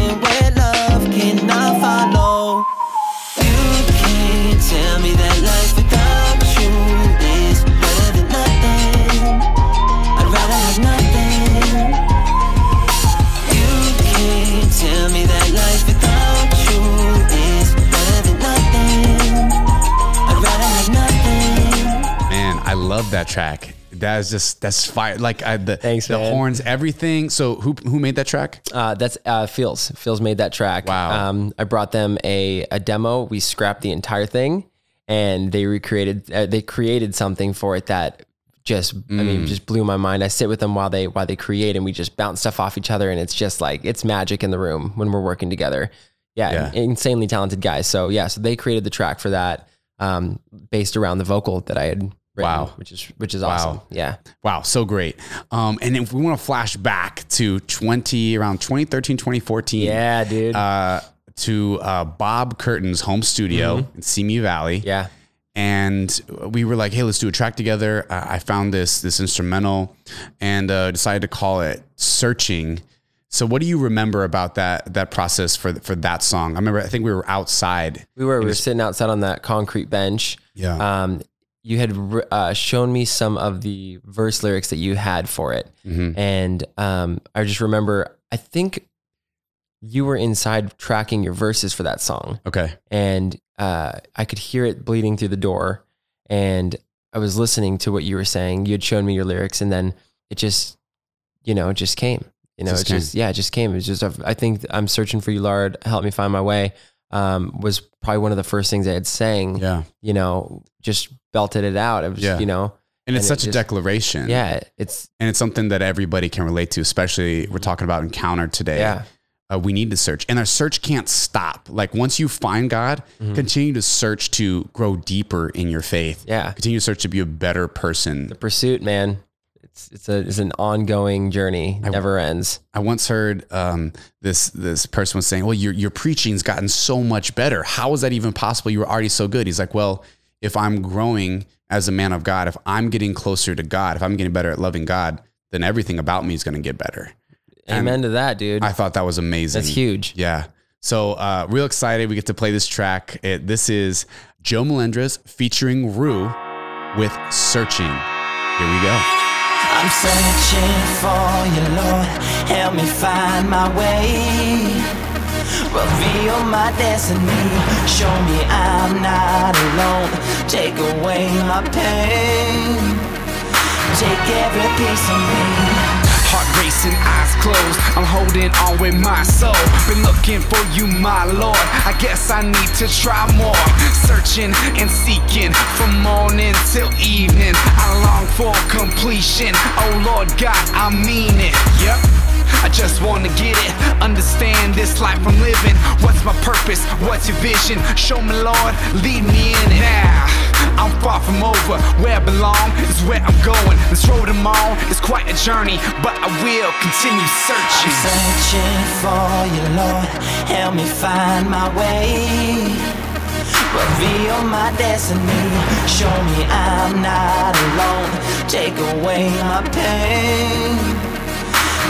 love that track. That is just that's fire. Like I, the Thanks, the man. horns, everything. So who who made that track? Uh, that's uh, Feels. Feels made that track. Wow. Um, I brought them a, a demo. We scrapped the entire thing, and they recreated. Uh, they created something for it that just I Mm. mean just blew my mind. I sit with them while they while they create, and we just bounce stuff off each other, and it's just like it's magic in the room when we're working together. Yeah, Yeah. insanely talented guys. So yeah, so they created the track for that, um, based around the vocal that I had. Written, Wow. which is which is Wow. awesome. Yeah. Wow, so great. Um, and if we want to flash back to 20 around 2013, 2014. Yeah, dude. Uh, to uh, Bob Curtin's home studio in Simi Valley. Mm-hmm. yeah. and we were like, "Hey, let's do a track together." Uh, I found this this instrumental, and uh, decided to call it "Searching." So what do you remember about that that process for for that song? I remember I think we were outside. We were we were sitting outside on that concrete bench. Yeah. Um, you had uh, shown me some of the verse lyrics that you had for it, Mhm. and um, I just remember. I think you were inside tracking your verses for that song, Okay. and uh, I could hear it bleeding through the door, and I was listening to what you were saying. You had shown me your lyrics, and then it just, you know, it just came. You know, Just it just yeah, it just came. It was just I think I'm searching for you, Lord. Help me find my way. Um, was probably one of the first things I had sang. Yeah. You know, just belted it out. It was, Yeah. you know, And it's And it such a just- declaration. yeah, it's And it's something that everybody can relate to, especially we're talking about encounter today. yeah, Uh, we need to search. And our search can't stop. Like once you find God, Mhm. continue to search to grow deeper in your faith. yeah. Continue to search to be a better person. The pursuit, man. It's it's a it's an ongoing journey. I- Never ends. I once heard um, this this person was saying, "Well, your your preaching's gotten so much better. How is that even possible? You were already so good." He's like, "Well, if I'm growing as a man of God, if I'm getting closer to God, if I'm getting better at loving God, then everything about me is going to get better." And Amen to that, dude. I thought that was amazing. That's huge. Yeah. So uh, real excited we get to play this track. It, this is Joe Melendrez featuring Rue with "Searching." Here we go. I'm searching for you, Lord. Help me find my way. Reveal my destiny. Show me I'm not alone. Take away my pain. Take every piece of me. Heart racing, eyes closed. I'm holding on with my soul. Been looking for you, my Lord. I guess I need to try more. Searching and seeking from morning till evening. I long for completion. Oh Lord God, I mean it. Yep. I just wanna get it, understand this life I'm living. What's my purpose? What's your vision? Show me, Lord, lead me in it. Now, I'm far from over. Where I belong is where I'm going. This road I'm on is quite a journey, but I will continue searching. I'm Searching for you, Lord. Help me find my way. Reveal my destiny. Show me I'm not alone. Take away my pain.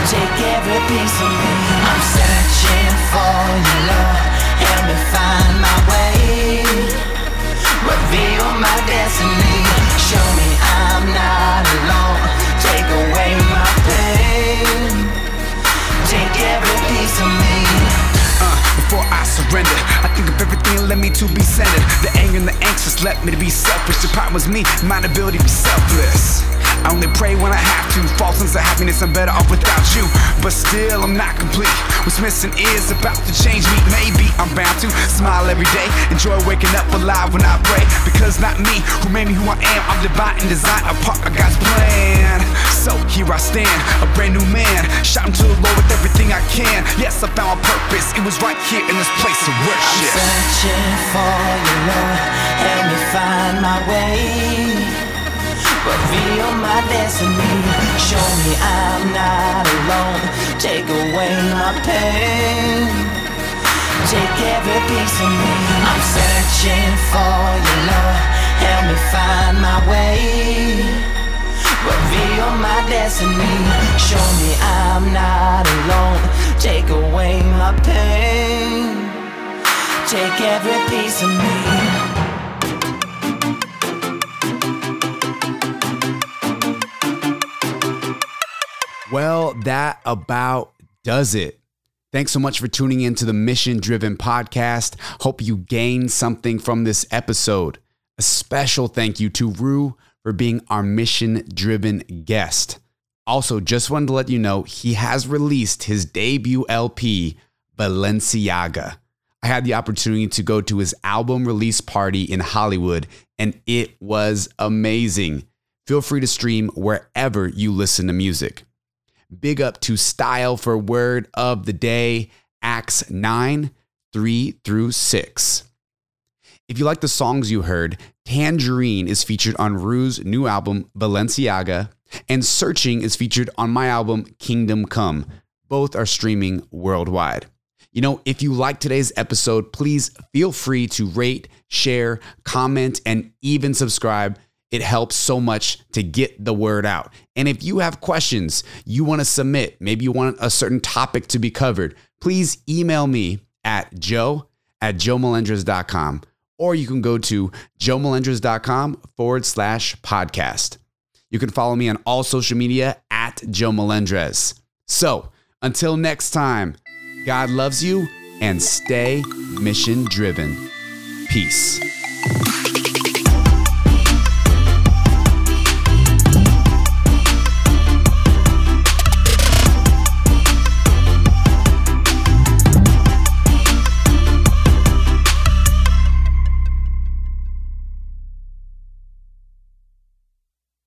Take every piece of me. I'm searching for you, Lord. Help me find my way. Reveal my destiny. Show me I'm not alone. Take away my pain. Take every piece of me. Uh, before I surrender, I think of everything led me to be centered. The anger and the anxious led me to be selfish. The problem was me, my inability to be selfless. I only pray when I have to. Fall sense of happiness, I'm better off without you. But still, I'm not complete. What's missing is about to change me. Maybe I'm bound to smile every day. Enjoy waking up alive when I pray. Because not me who made me who I am. I'm divine and designed a part of God's plan. So here I stand, a brand new man. Shouting to the Lord with everything I can. Yes, I found my purpose. It was right here in this place of I'm worship. searching for you, Lord. Help me find my way. Reveal my destiny. Show me I'm not alone. Take away my pain. Take every piece of me. I'm searching for you, Lord. Help me find my way. Reveal my destiny. Show me I'm not alone. Take away my pain. Take every piece of me. Well, that about does it. Thanks so much for tuning in to the Mission Driven Podcast. Hope you gained something from this episode. A special thank you to Rue for being our mission driven guest. Also, just wanted to let you know he has released his debut LP, Valenciaga. I had the opportunity to go to his album release party in Hollywood, and it was amazing. Feel free to stream wherever you listen to music. Big up to Style for word of the day, Acts 9, 3 through 6. If you like the songs you heard, Tangerine is featured on Rue's new album, Valenciaga, and Searching is featured on my album, Kingdom Come. Both are streaming worldwide. You know, if you like today's episode, please feel free to rate, share, comment, and even subscribe. It helps so much to get the word out. And if you have questions you want to submit, maybe you want a certain topic to be covered, please email me at joe at joemelendrez.com or you can go to joemelendrez.com forward slash podcast. You can follow me on all social media at Joe Melendrez. So until next time, God loves you and stay mission driven. Peace.